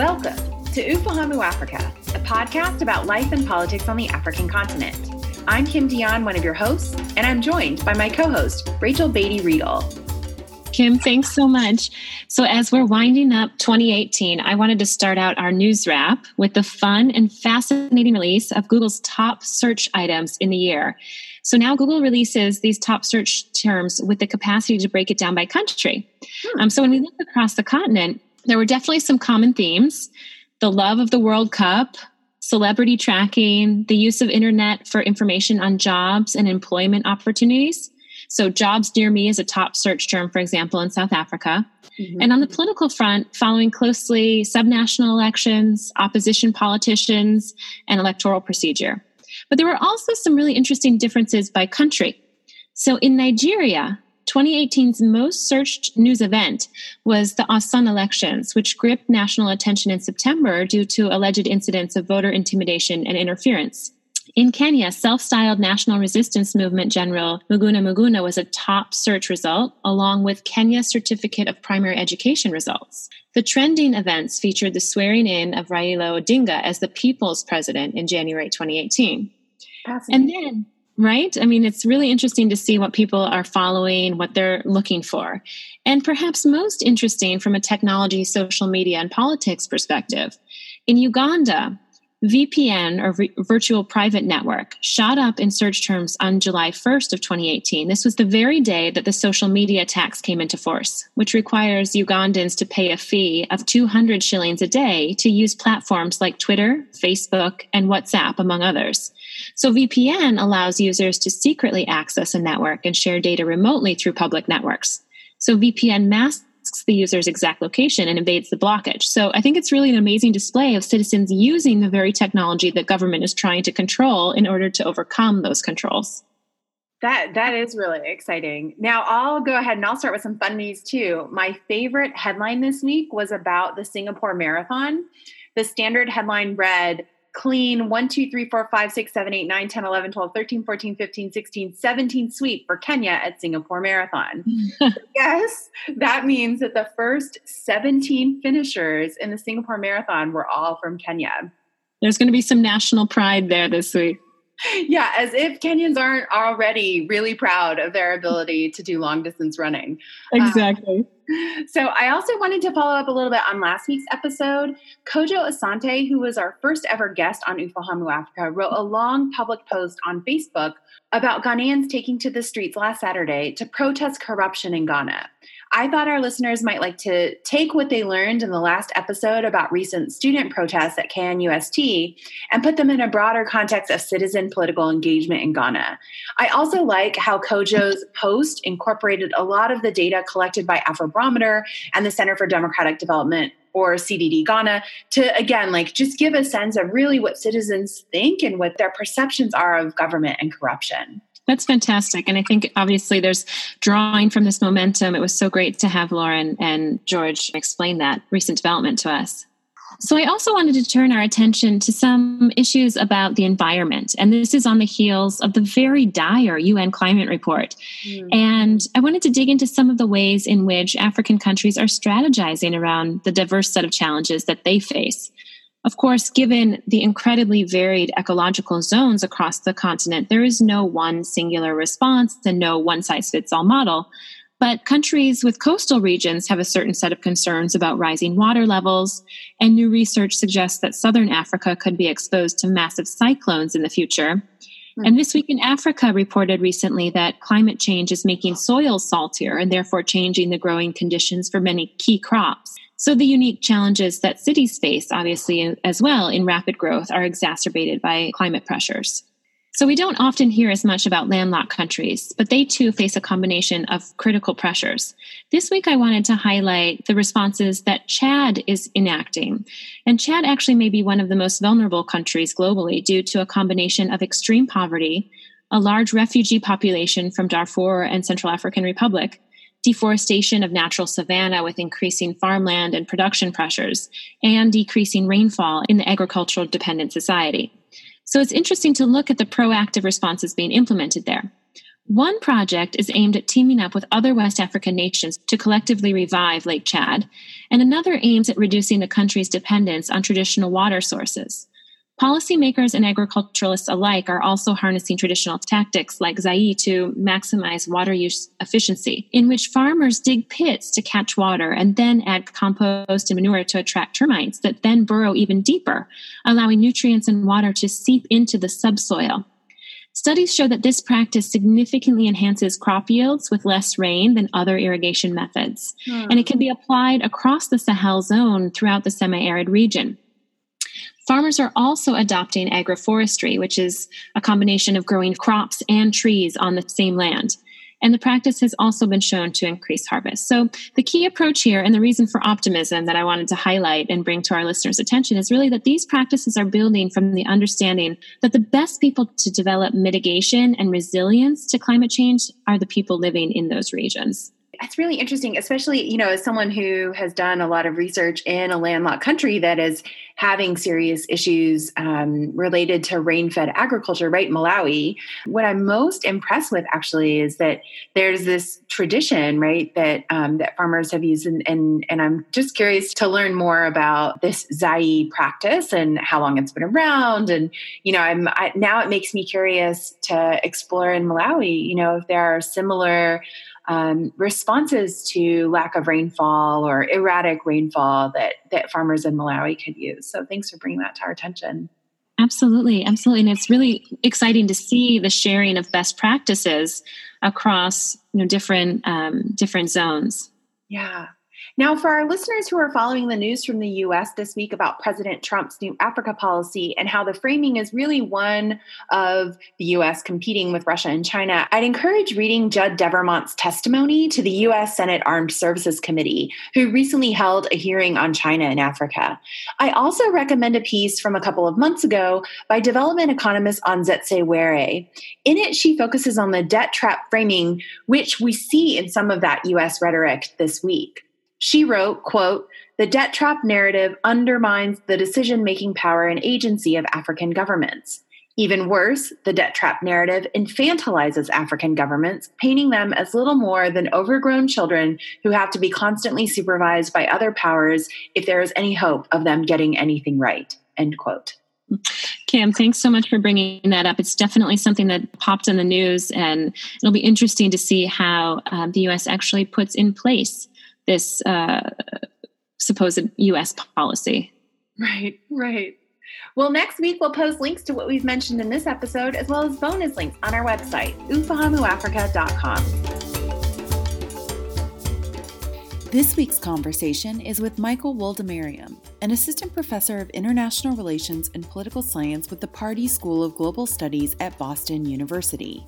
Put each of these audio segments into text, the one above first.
Welcome to Ufahamu Africa, a podcast about life and politics on the African continent. I'm Kim Dionne, one of your hosts, and I'm joined by my co host, Rachel Beatty Riedl. Kim, thanks so much. So, as we're winding up 2018, I wanted to start out our news wrap with the fun and fascinating release of Google's top search items in the year. So now Google releases these top search terms with the capacity to break it down by country. Hmm. Um, so when we look across the continent, there were definitely some common themes the love of the World Cup, celebrity tracking, the use of internet for information on jobs and employment opportunities. So, jobs near me is a top search term, for example, in South Africa. Mm-hmm. And on the political front, following closely subnational elections, opposition politicians, and electoral procedure. But there were also some really interesting differences by country. So, in Nigeria, 2018's most searched news event was the Osun elections, which gripped national attention in September due to alleged incidents of voter intimidation and interference. In Kenya, self styled National Resistance Movement General Miguna Miguna was a top search result, along with Kenya's Certificate of Primary Education results. The trending events featured the swearing in of Raila Odinga as the people's president in January 2018. And then right? I mean, it's really interesting to see what people are following, what they're looking for. And perhaps most interesting from a technology, social media, and politics perspective. In Uganda, VPN or virtual private network shot up in search terms on July 1st of 2018. This was the very day that the social media tax came into force, which requires Ugandans to pay a fee of 200 shillings a day to use platforms like Twitter, Facebook, and WhatsApp among others. So VPN allows users to secretly access a network and share data remotely through public networks. So VPN masks the user's exact location and invades the blockage. So I think it's really an amazing display of citizens using the very technology that government is trying to control in order to overcome those controls. That that is really exciting. Now I'll go ahead and I'll start with some fun news too. My favorite headline this week was about the Singapore Marathon. The standard headline read clean 1, 2, 3, 4, 5, 6, 7, 8, 9, 10, 11, 12, 13, 14, 15, 16, 17 sweep for Kenya at Singapore Marathon. yes, that means that the first 17 finishers in the Singapore Marathon were all from Kenya. There's going to be some national pride there this week. Yeah, as if Kenyans aren't already really proud of their ability to do long distance running. Exactly. Um, so I also wanted to follow up a little bit on last week's episode. Kojo Asante, who was our first ever guest on Ufahamu Africa, wrote a long public post on Facebook about Ghanaians taking to the streets last Saturday to protest corruption in Ghana. I thought our listeners might like to take what they learned in the last episode about recent student protests at KNUST and put them in a broader context of citizen political engagement in Ghana. I also like how Kojo's post incorporated a lot of the data collected by Afrobarometer and the Center for Democratic Development or CDD Ghana to again like just give a sense of really what citizens think and what their perceptions are of government and corruption. That's fantastic. And I think obviously there's drawing from this momentum. It was so great to have Lauren and George explain that recent development to us. So, I also wanted to turn our attention to some issues about the environment. And this is on the heels of the very dire UN climate report. Mm. And I wanted to dig into some of the ways in which African countries are strategizing around the diverse set of challenges that they face. Of course, given the incredibly varied ecological zones across the continent, there is no one singular response and no one size fits all model. But countries with coastal regions have a certain set of concerns about rising water levels, and new research suggests that southern Africa could be exposed to massive cyclones in the future. Mm-hmm. And This Week in Africa reported recently that climate change is making soils saltier and therefore changing the growing conditions for many key crops. So the unique challenges that cities face, obviously, as well in rapid growth, are exacerbated by climate pressures. So we don't often hear as much about landlocked countries, but they too face a combination of critical pressures. This week, I wanted to highlight the responses that Chad is enacting. And Chad actually may be one of the most vulnerable countries globally due to a combination of extreme poverty, a large refugee population from Darfur and Central African Republic, deforestation of natural savanna with increasing farmland and production pressures, and decreasing rainfall in the agricultural dependent society. So it's interesting to look at the proactive responses being implemented there. One project is aimed at teaming up with other West African nations to collectively revive Lake Chad, and another aims at reducing the country's dependence on traditional water sources. Policymakers and agriculturalists alike are also harnessing traditional tactics like Zai to maximize water use efficiency, in which farmers dig pits to catch water and then add compost and manure to attract termites that then burrow even deeper, allowing nutrients and water to seep into the subsoil. Studies show that this practice significantly enhances crop yields with less rain than other irrigation methods, hmm. and it can be applied across the Sahel zone throughout the semi arid region. Farmers are also adopting agroforestry, which is a combination of growing crops and trees on the same land. And the practice has also been shown to increase harvest. So, the key approach here and the reason for optimism that I wanted to highlight and bring to our listeners' attention is really that these practices are building from the understanding that the best people to develop mitigation and resilience to climate change are the people living in those regions that's really interesting, especially, you know, as someone who has done a lot of research in a landlocked country that is having serious issues um, related to rain fed agriculture, right? Malawi. What I'm most impressed with actually is that there's this tradition, right, that um, that farmers have used. And, and, and I'm just curious to learn more about this Zai practice and how long it's been around. And, you know, I'm I, now it makes me curious to explore in Malawi, you know, if there are similar um, responses to lack of rainfall or erratic rainfall that that farmers in Malawi could use. So thanks for bringing that to our attention. Absolutely, absolutely, and it's really exciting to see the sharing of best practices across you know different um, different zones. Yeah, now, for our listeners who are following the news from the US this week about President Trump's new Africa policy and how the framing is really one of the US competing with Russia and China, I'd encourage reading Judd Devermont's testimony to the US Senate Armed Services Committee, who recently held a hearing on China and Africa. I also recommend a piece from a couple of months ago by development economist Anzetse Were. In it, she focuses on the debt trap framing, which we see in some of that US rhetoric this week. She wrote, quote, the debt trap narrative undermines the decision making power and agency of African governments. Even worse, the debt trap narrative infantilizes African governments, painting them as little more than overgrown children who have to be constantly supervised by other powers if there is any hope of them getting anything right. End quote. Kim, thanks so much for bringing that up. It's definitely something that popped in the news, and it'll be interesting to see how um, the U.S. actually puts in place this uh, supposed US policy. Right, right. Well, next week we'll post links to what we've mentioned in this episode, as well as bonus links on our website, ufahamuafrica.com. This week's conversation is with Michael Woldemariam, an assistant professor of international relations and political science with the Pardee School of Global Studies at Boston University.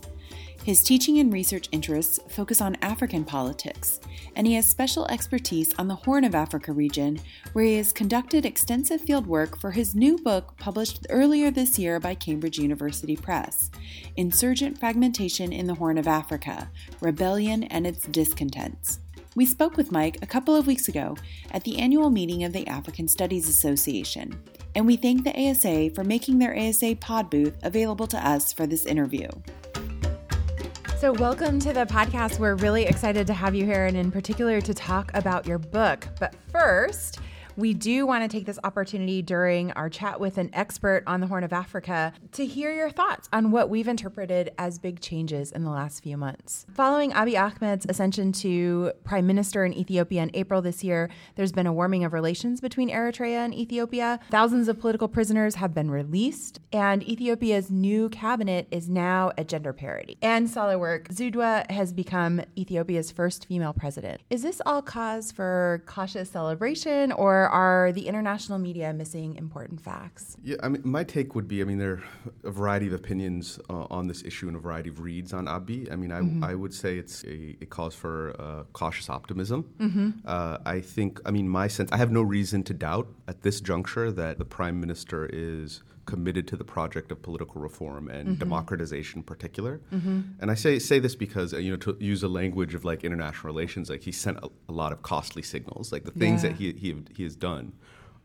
His teaching and research interests focus on African politics, and he has special expertise on the Horn of Africa region, where he has conducted extensive field work for his new book published earlier this year by Cambridge University Press Insurgent Fragmentation in the Horn of Africa Rebellion and Its Discontents. We spoke with Mike a couple of weeks ago at the annual meeting of the African Studies Association, and we thank the ASA for making their ASA pod booth available to us for this interview. So, welcome to the podcast. We're really excited to have you here and, in particular, to talk about your book. But first, we do want to take this opportunity during our chat with an expert on the Horn of Africa to hear your thoughts on what we've interpreted as big changes in the last few months. Following Abiy Ahmed's ascension to prime minister in Ethiopia in April this year, there's been a warming of relations between Eritrea and Ethiopia. Thousands of political prisoners have been released, and Ethiopia's new cabinet is now at gender parity. And Sahle-Work Zewde has become Ethiopia's first female president. Is this all cause for cautious celebration or or are the international media missing important facts? Yeah, I mean, my take would be, I mean, there are a variety of opinions uh, on this issue and a variety of reads on Abiy. I mean, I, mm-hmm. I would say it's a, a cause for uh, cautious optimism. Mm-hmm. Uh, I think, I mean, my sense, I have no reason to doubt at this juncture that the prime minister is committed to the project of political reform and mm-hmm. democratization in particular. Mm-hmm. And I say say this because uh, you know to use a language of like international relations, like he sent a, a lot of costly signals. Like the things yeah. that he, he he has done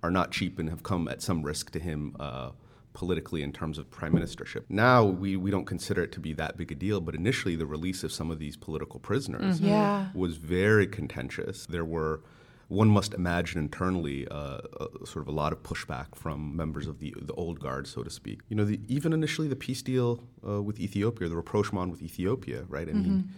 are not cheap and have come at some risk to him. Uh, politically in terms of prime ministership. Now we, we don't consider it to be that big a deal, but initially the release of some of these political prisoners Mm-hmm. Yeah. was very contentious. There were one must imagine internally uh, uh, sort of a lot of pushback from members of the the old guard, so to speak. You know, the, even initially the peace deal uh, with Ethiopia, the rapprochement with Ethiopia, right? I mean,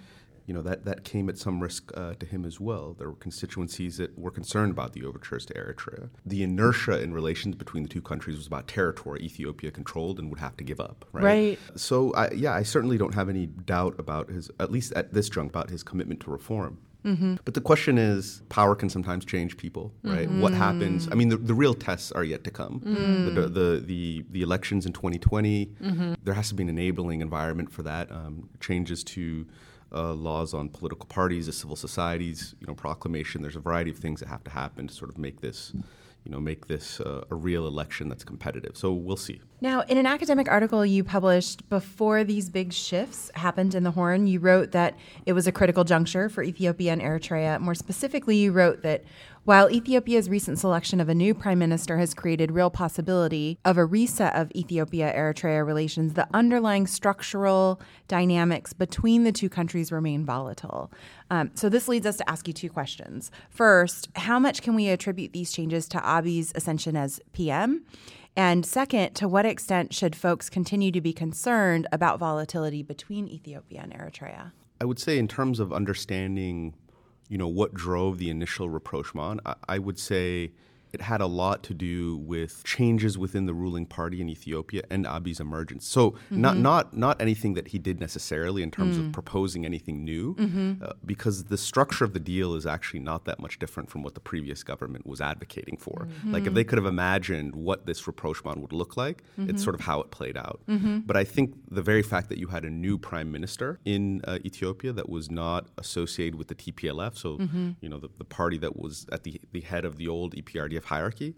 you know that that came at some risk uh, to him as well. There were constituencies that were concerned about the overtures to Eritrea. The inertia in relations between the two countries was about territory Ethiopia controlled and would have to give up, right? Right. So, I, yeah, I certainly don't have any doubt about his, at least at this junct, about his commitment to reform. But the question is, power can sometimes change people, right? What happens? I mean, the, the real tests are yet to come. The, the, the, the elections in 2020, there has to be an enabling environment for that. Um, changes to uh, laws on political parties, the civil societies, you know, proclamation. There's a variety of things that have to happen to sort of make this, you know, make this uh, a real election that's competitive. So we'll see. Now, in an academic article you published before these big shifts happened in the Horn, you wrote that it was a critical juncture for Ethiopia and Eritrea. More specifically, you wrote that while Ethiopia's recent selection of a new prime minister has created real possibility of a reset of Ethiopia Eritrea relations, the underlying structural dynamics between the two countries remain volatile. Um, so, this leads us to ask you two questions. First, how much can we attribute these changes to Abiy's ascension as PM? And second, to what extent should folks continue to be concerned about volatility between Ethiopia and Eritrea? I would say, in terms of understanding, you know, what drove the initial rapprochement, I, I would say it had a lot to do with changes within the ruling party in Ethiopia and Abiy's emergence. So not mm-hmm. not not anything that he did necessarily in terms of mm. proposing anything new, mm-hmm. uh, because the structure of the deal is actually not that much different from what the previous government was advocating for. Mm-hmm. Like if they could have imagined what this rapprochement would look like, it's sort of how it played out. But I think the very fact that you had a new prime minister in uh, Ethiopia that was not associated with the TPLF, so you know the, the party that was at the the head of the old E EPRDF hierarchy,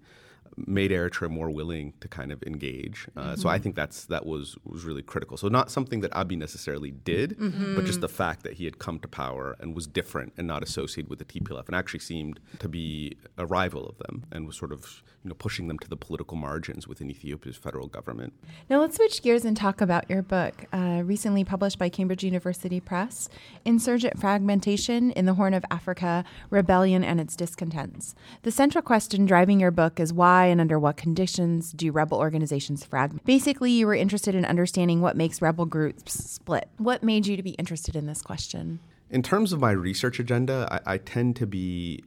made Eritrea more willing to kind of engage. Uh, So I think that's that was was really critical. So not something that Abiy necessarily did, but just the fact that he had come to power and was different and not associated with the TPLF, and actually seemed to be a rival of them and was sort of you know pushing them to the political margins within Ethiopia's federal government. Now, let's switch gears and talk about your book, uh, recently published by Cambridge University Press Insurgent Fragmentation in the Horn of Africa Rebellion and Its Discontents. The central question driving your book is why and under what conditions do rebel organizations fragment? Basically, you were interested in understanding what makes rebel groups split. What made you to be interested in this question? In terms of my research agenda, I, I tend to be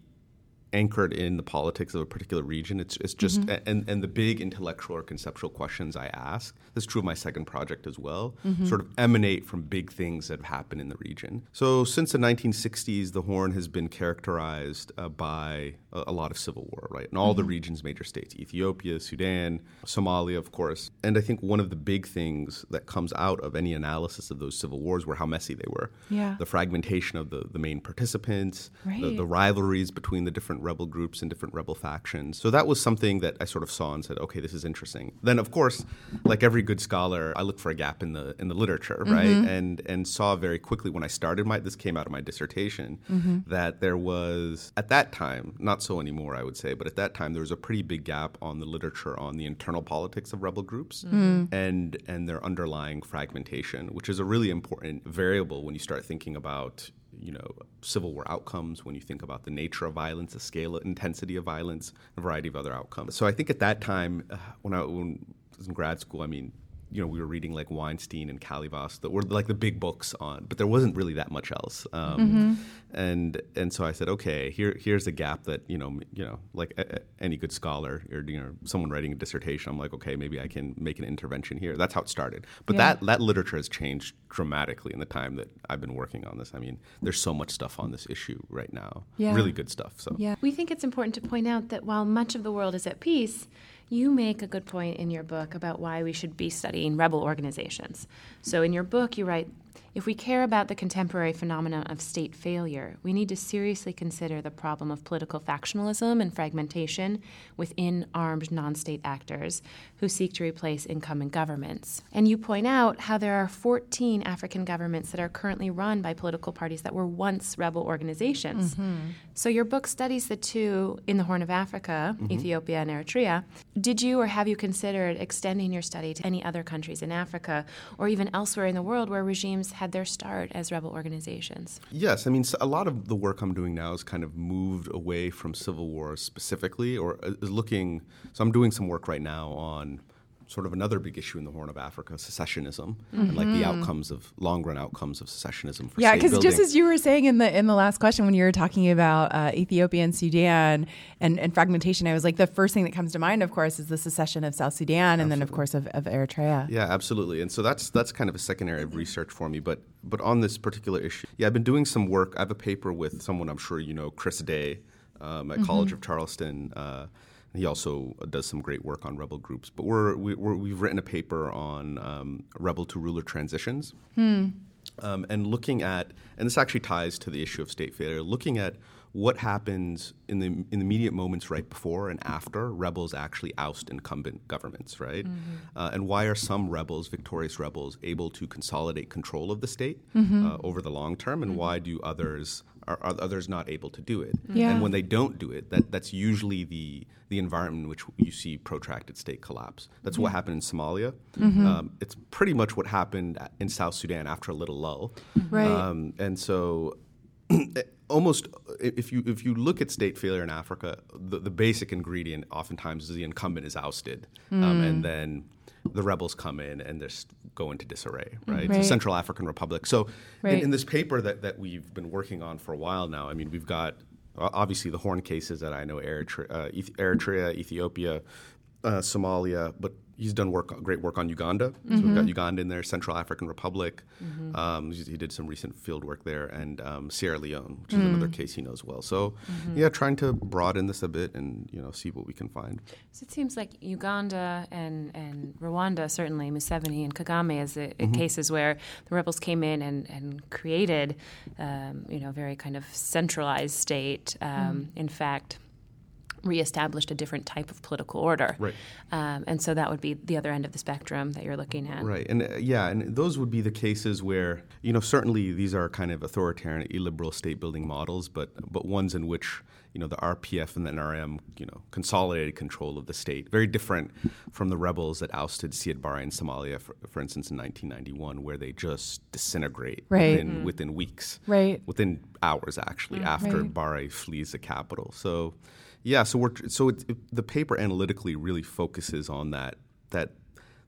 anchored in the politics of a particular region. It's, it's just, and, and the big intellectual or conceptual questions I ask, this is true of my second project as well, sort of emanate from big things that have happened in the region. So since the 1960s, the Horn has been characterized uh, by a, a lot of civil war, right? In all the mm-hmm. region's major states Ethiopia, Sudan, Somalia, of course. And I think one of the big things that comes out of any analysis of those civil wars were how messy they were. Yeah. The fragmentation of the, the main participants, the, Right. the rivalries between the different rebel groups and different rebel factions. So that was something that I sort of saw and said, okay, this is interesting. Then, of course, like every good scholar, I looked for a gap in the in the literature, mm-hmm. right? And and saw very quickly when I started my this came out of my dissertation mm-hmm. that there was at that time, not so anymore, I would say, but at that time there was a pretty big gap on the literature on the internal politics of rebel groups and and their underlying fragmentation, which is a really important variable when you start thinking about you know civil war outcomes when you think about the nature of violence the scale intensity of violence a variety of other outcomes. So i think at that time uh, when i when I was in grad school i mean you know we were reading like weinstein and Kalyvas that were like the big books on but there wasn't really that much else um, and and so i said okay here here's a gap that you know you know like a, a- any good scholar or you know someone writing a dissertation i'm like okay maybe i can make an intervention here that's how it started but Yeah. that that literature has changed dramatically in the time that I've been working on this. I mean, there's so much stuff on this issue right now. Yeah. Really good stuff. So Yeah. We think it's important to point out that while much of the world is at peace, you make a good point in your book about why we should be studying rebel organizations. So, in your book, you write if we care about the contemporary phenomenon of state failure, we need to seriously consider the problem of political factionalism and fragmentation within armed non state actors who seek to replace incumbent governments. And you point out how there are 14 African governments that are currently run by political parties that were once rebel organizations. Mm-hmm. So your book studies the two in the Horn of Africa, mm-hmm. Ethiopia and Eritrea. Did you or have you considered extending your study to any other countries in Africa or even elsewhere in the world where regimes had their start as rebel organizations? Yes, I mean, a lot of the work I'm doing now is kind of moved away from civil wars specifically, or uh, is looking. So I'm doing some work right now on sort of another big issue in the Horn of Africa, secessionism, mm-hmm. and like the mm-hmm. outcomes of long run outcomes of secessionism. For yeah, because just as you were saying in the in the last question when you were talking about uh, Ethiopia and Sudan and, and fragmentation, I was like the first thing that comes to mind, of course, is the secession of South Sudan, and then of course of, of Eritrea. Yeah, absolutely. And so that's that's kind of a second area of research for me. But but on this particular issue, yeah, I've been doing some work. I have a paper with someone I'm sure you know, Chris Day, um, at mm-hmm. College of Charleston. Uh, he also does some great work on rebel groups. But we're, we have written a paper on um, rebel to ruler transitions. Hmm. Um, and looking at, and this actually ties to the issue of state failure, looking at what happens in the in the immediate moments right before and after rebels actually oust incumbent governments, right? Mm-hmm. Uh, and why are some rebels, victorious rebels, able to consolidate control of the state mm-hmm. uh, over the long term, and mm-hmm. why do others are, are, others not able to do it? Yeah. And when they don't do it, that that's usually the the environment in which you see protracted state collapse. That's what happened in Somalia. Mm-hmm. Um, it's pretty much what happened in South Sudan after a little lull. Right. Um, and so almost if you if you look at state failure in Africa, the, the basic ingredient oftentimes is the incumbent is ousted, mm. um, and then the rebels come in and just go into disarray, right? right. Central African Republic. So right. in, in, this paper that, that we've been working on for a while now, I mean, we've got obviously the horn cases that I know Eritrea, uh, Eritrea Ethiopia, uh, Somalia, but he's done work, great work on Uganda. Mm-hmm. So we've got mm-hmm. Uganda in there, Central African Republic. Mm-hmm. Um, he did some recent field work there, and um, Sierra Leone, which is mm. another case he knows well. So, mm-hmm. yeah, trying to broaden this a bit and you know see what we can find. So it seems like Uganda and and Rwanda, certainly Museveni and Kagame, as the, mm-hmm. cases where the rebels came in and and created, um, you know, a very kind of centralized state. Um, mm. In fact reestablished a different type of political order. Right. Um, and so that would be the other end of the spectrum that you're looking at. Right. And uh, yeah, and those would be the cases where, you know, certainly these are kind of authoritarian, illiberal state building models, but but ones in which, you know, the RPF and the NRM, you know, consolidated control of the state. Very different from the rebels that ousted Siad Barre in Somalia, for, for instance, in 1991, where they just disintegrate right. within, mm-hmm. within weeks. Right. Within hours, actually, mm-hmm. after right. Barre flees the capital. So yeah, so we're so it, it, the paper analytically really focuses on that that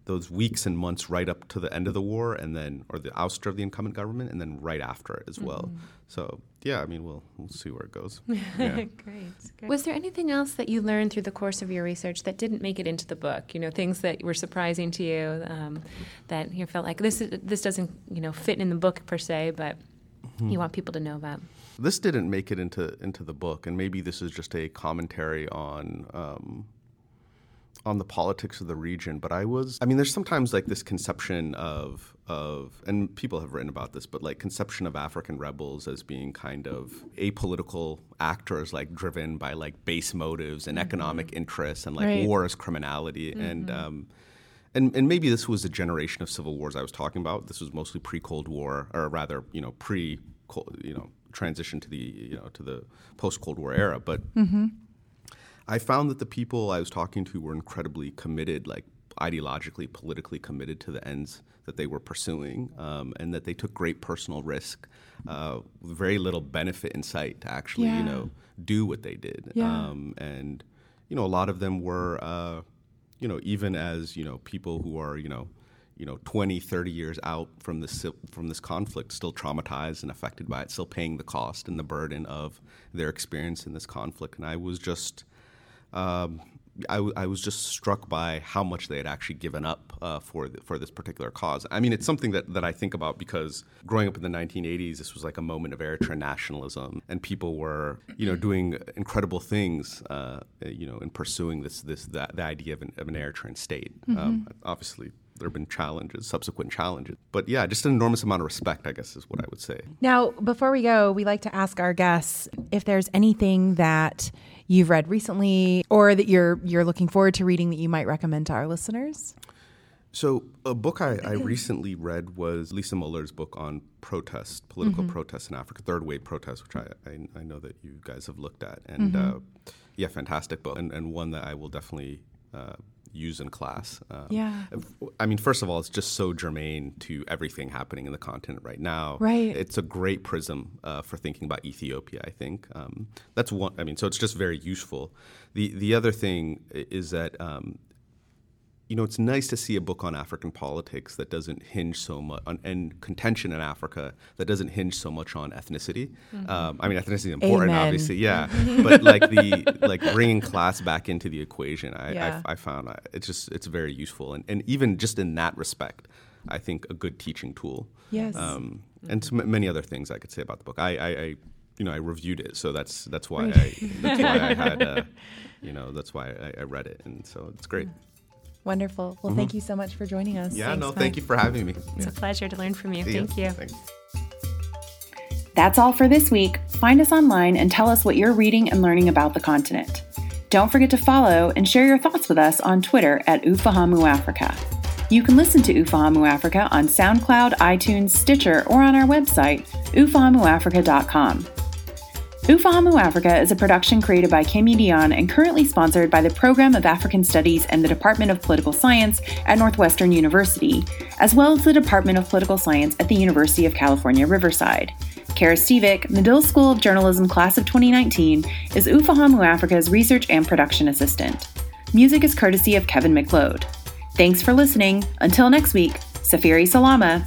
those weeks and months right up to the end of the war, and then or the ouster of the incumbent government, and then right after it as well. Mm-hmm. So yeah, I mean we'll we'll see where it goes. Yeah. Great, great. Was there anything else that you learned through the course of your research that didn't make it into the book? You know, things that were surprising to you um, that you felt like this this doesn't you know fit in the book per se, but mm-hmm. you want people to know about. This didn't make it into into the book, and maybe this is just a commentary on um, on the politics of the region. But I was, I mean, there's sometimes like this conception of of, and people have written about this, but like conception of African rebels as being kind of apolitical actors, like driven by like base motives and mm-hmm. economic interests, and like right. war as criminality, mm-hmm. and um, and, and maybe this was a generation of civil wars I was talking about. This was mostly pre Cold War, or rather, you know, pre you know transition to the you know to the post Cold War era. But mm-hmm. I found that the people I was talking to were incredibly committed, like ideologically, politically committed to the ends that they were pursuing, um, and that they took great personal risk, uh, with very little benefit in sight to actually yeah. you know do what they did. Yeah. Um, and you know a lot of them were. Uh, you know, even as you know, people who are you know you know 20 30 years out from this from this conflict still traumatized and affected by it still paying the cost and the burden of their experience in this conflict and i was just um, I, I, was just struck by how much they had actually given up uh, for the, for this particular cause. I mean, it's something that, that I think about because growing up in the 1980s, this was like a moment of Eritrean nationalism, and people were, you know, doing incredible things, uh, you know, in pursuing this this the, the idea of an, of an Eritrean state. Mm-hmm. Um, obviously, there have been challenges, subsequent challenges. But yeah, just an enormous amount of respect, I guess, is what I would say. Now, before we go, we like to ask our guests if there's anything that you've read recently or that you're you're looking forward to reading that you might recommend to our listeners. So, a book I, I recently read was Lisa Mueller's book on protest, political mm-hmm. protests in Africa, third wave protests, which I, I, I, know that you guys have looked at. And mm-hmm. uh, yeah, fantastic book, and, and one that I will definitely uh, use in class. Um, yeah. I mean, first of all, it's just so germane to everything happening in the continent right now. Right. It's a great prism uh, for thinking about Ethiopia. I think um, that's one. I mean, so it's just very useful. The the other thing is that um, you know, it's nice to see a book on African politics that doesn't hinge so much on and contention in Africa that doesn't hinge so much on ethnicity. Mm-hmm. Um, I mean, ethnicity is important, Amen. obviously, yeah, but like the like bringing class back into the equation, I, yeah. I, I found uh, it's just it's very useful, and and even just in that respect, I think a good teaching tool. Yes, um, and so many other things I could say about the book. I, I, I you know, I reviewed it, so that's that's why I that's why I had, uh, you know, that's why I, I read it, and so it's great. Wonderful. Well, mm-hmm. thank you so much for joining us. Yeah, Thanks, no, Mike. thank you for having me. It's yeah. a pleasure to learn from you. Thank you. Thanks. That's all for this week. Find us online and tell us what you're reading and learning about the continent. Don't forget to follow and share your thoughts with us on Twitter at Ufahamu Africa. You can listen to Ufahamu Africa on SoundCloud, iTunes, Stitcher, or on our website, ufahamuafrica.com. Ufahamu Africa is a production created by Kim Yi Dionne and currently sponsored by the Program of African Studies and the Department of Political Science at Northwestern University, as well as the Department of Political Science at the University of California, Riverside. Kara Stevick, Medill School of Journalism Class of 2019, is Ufahamu Africa's research and production assistant. Music is courtesy of Kevin MacLeod. Thanks for listening. Until next week, Safiri Salama.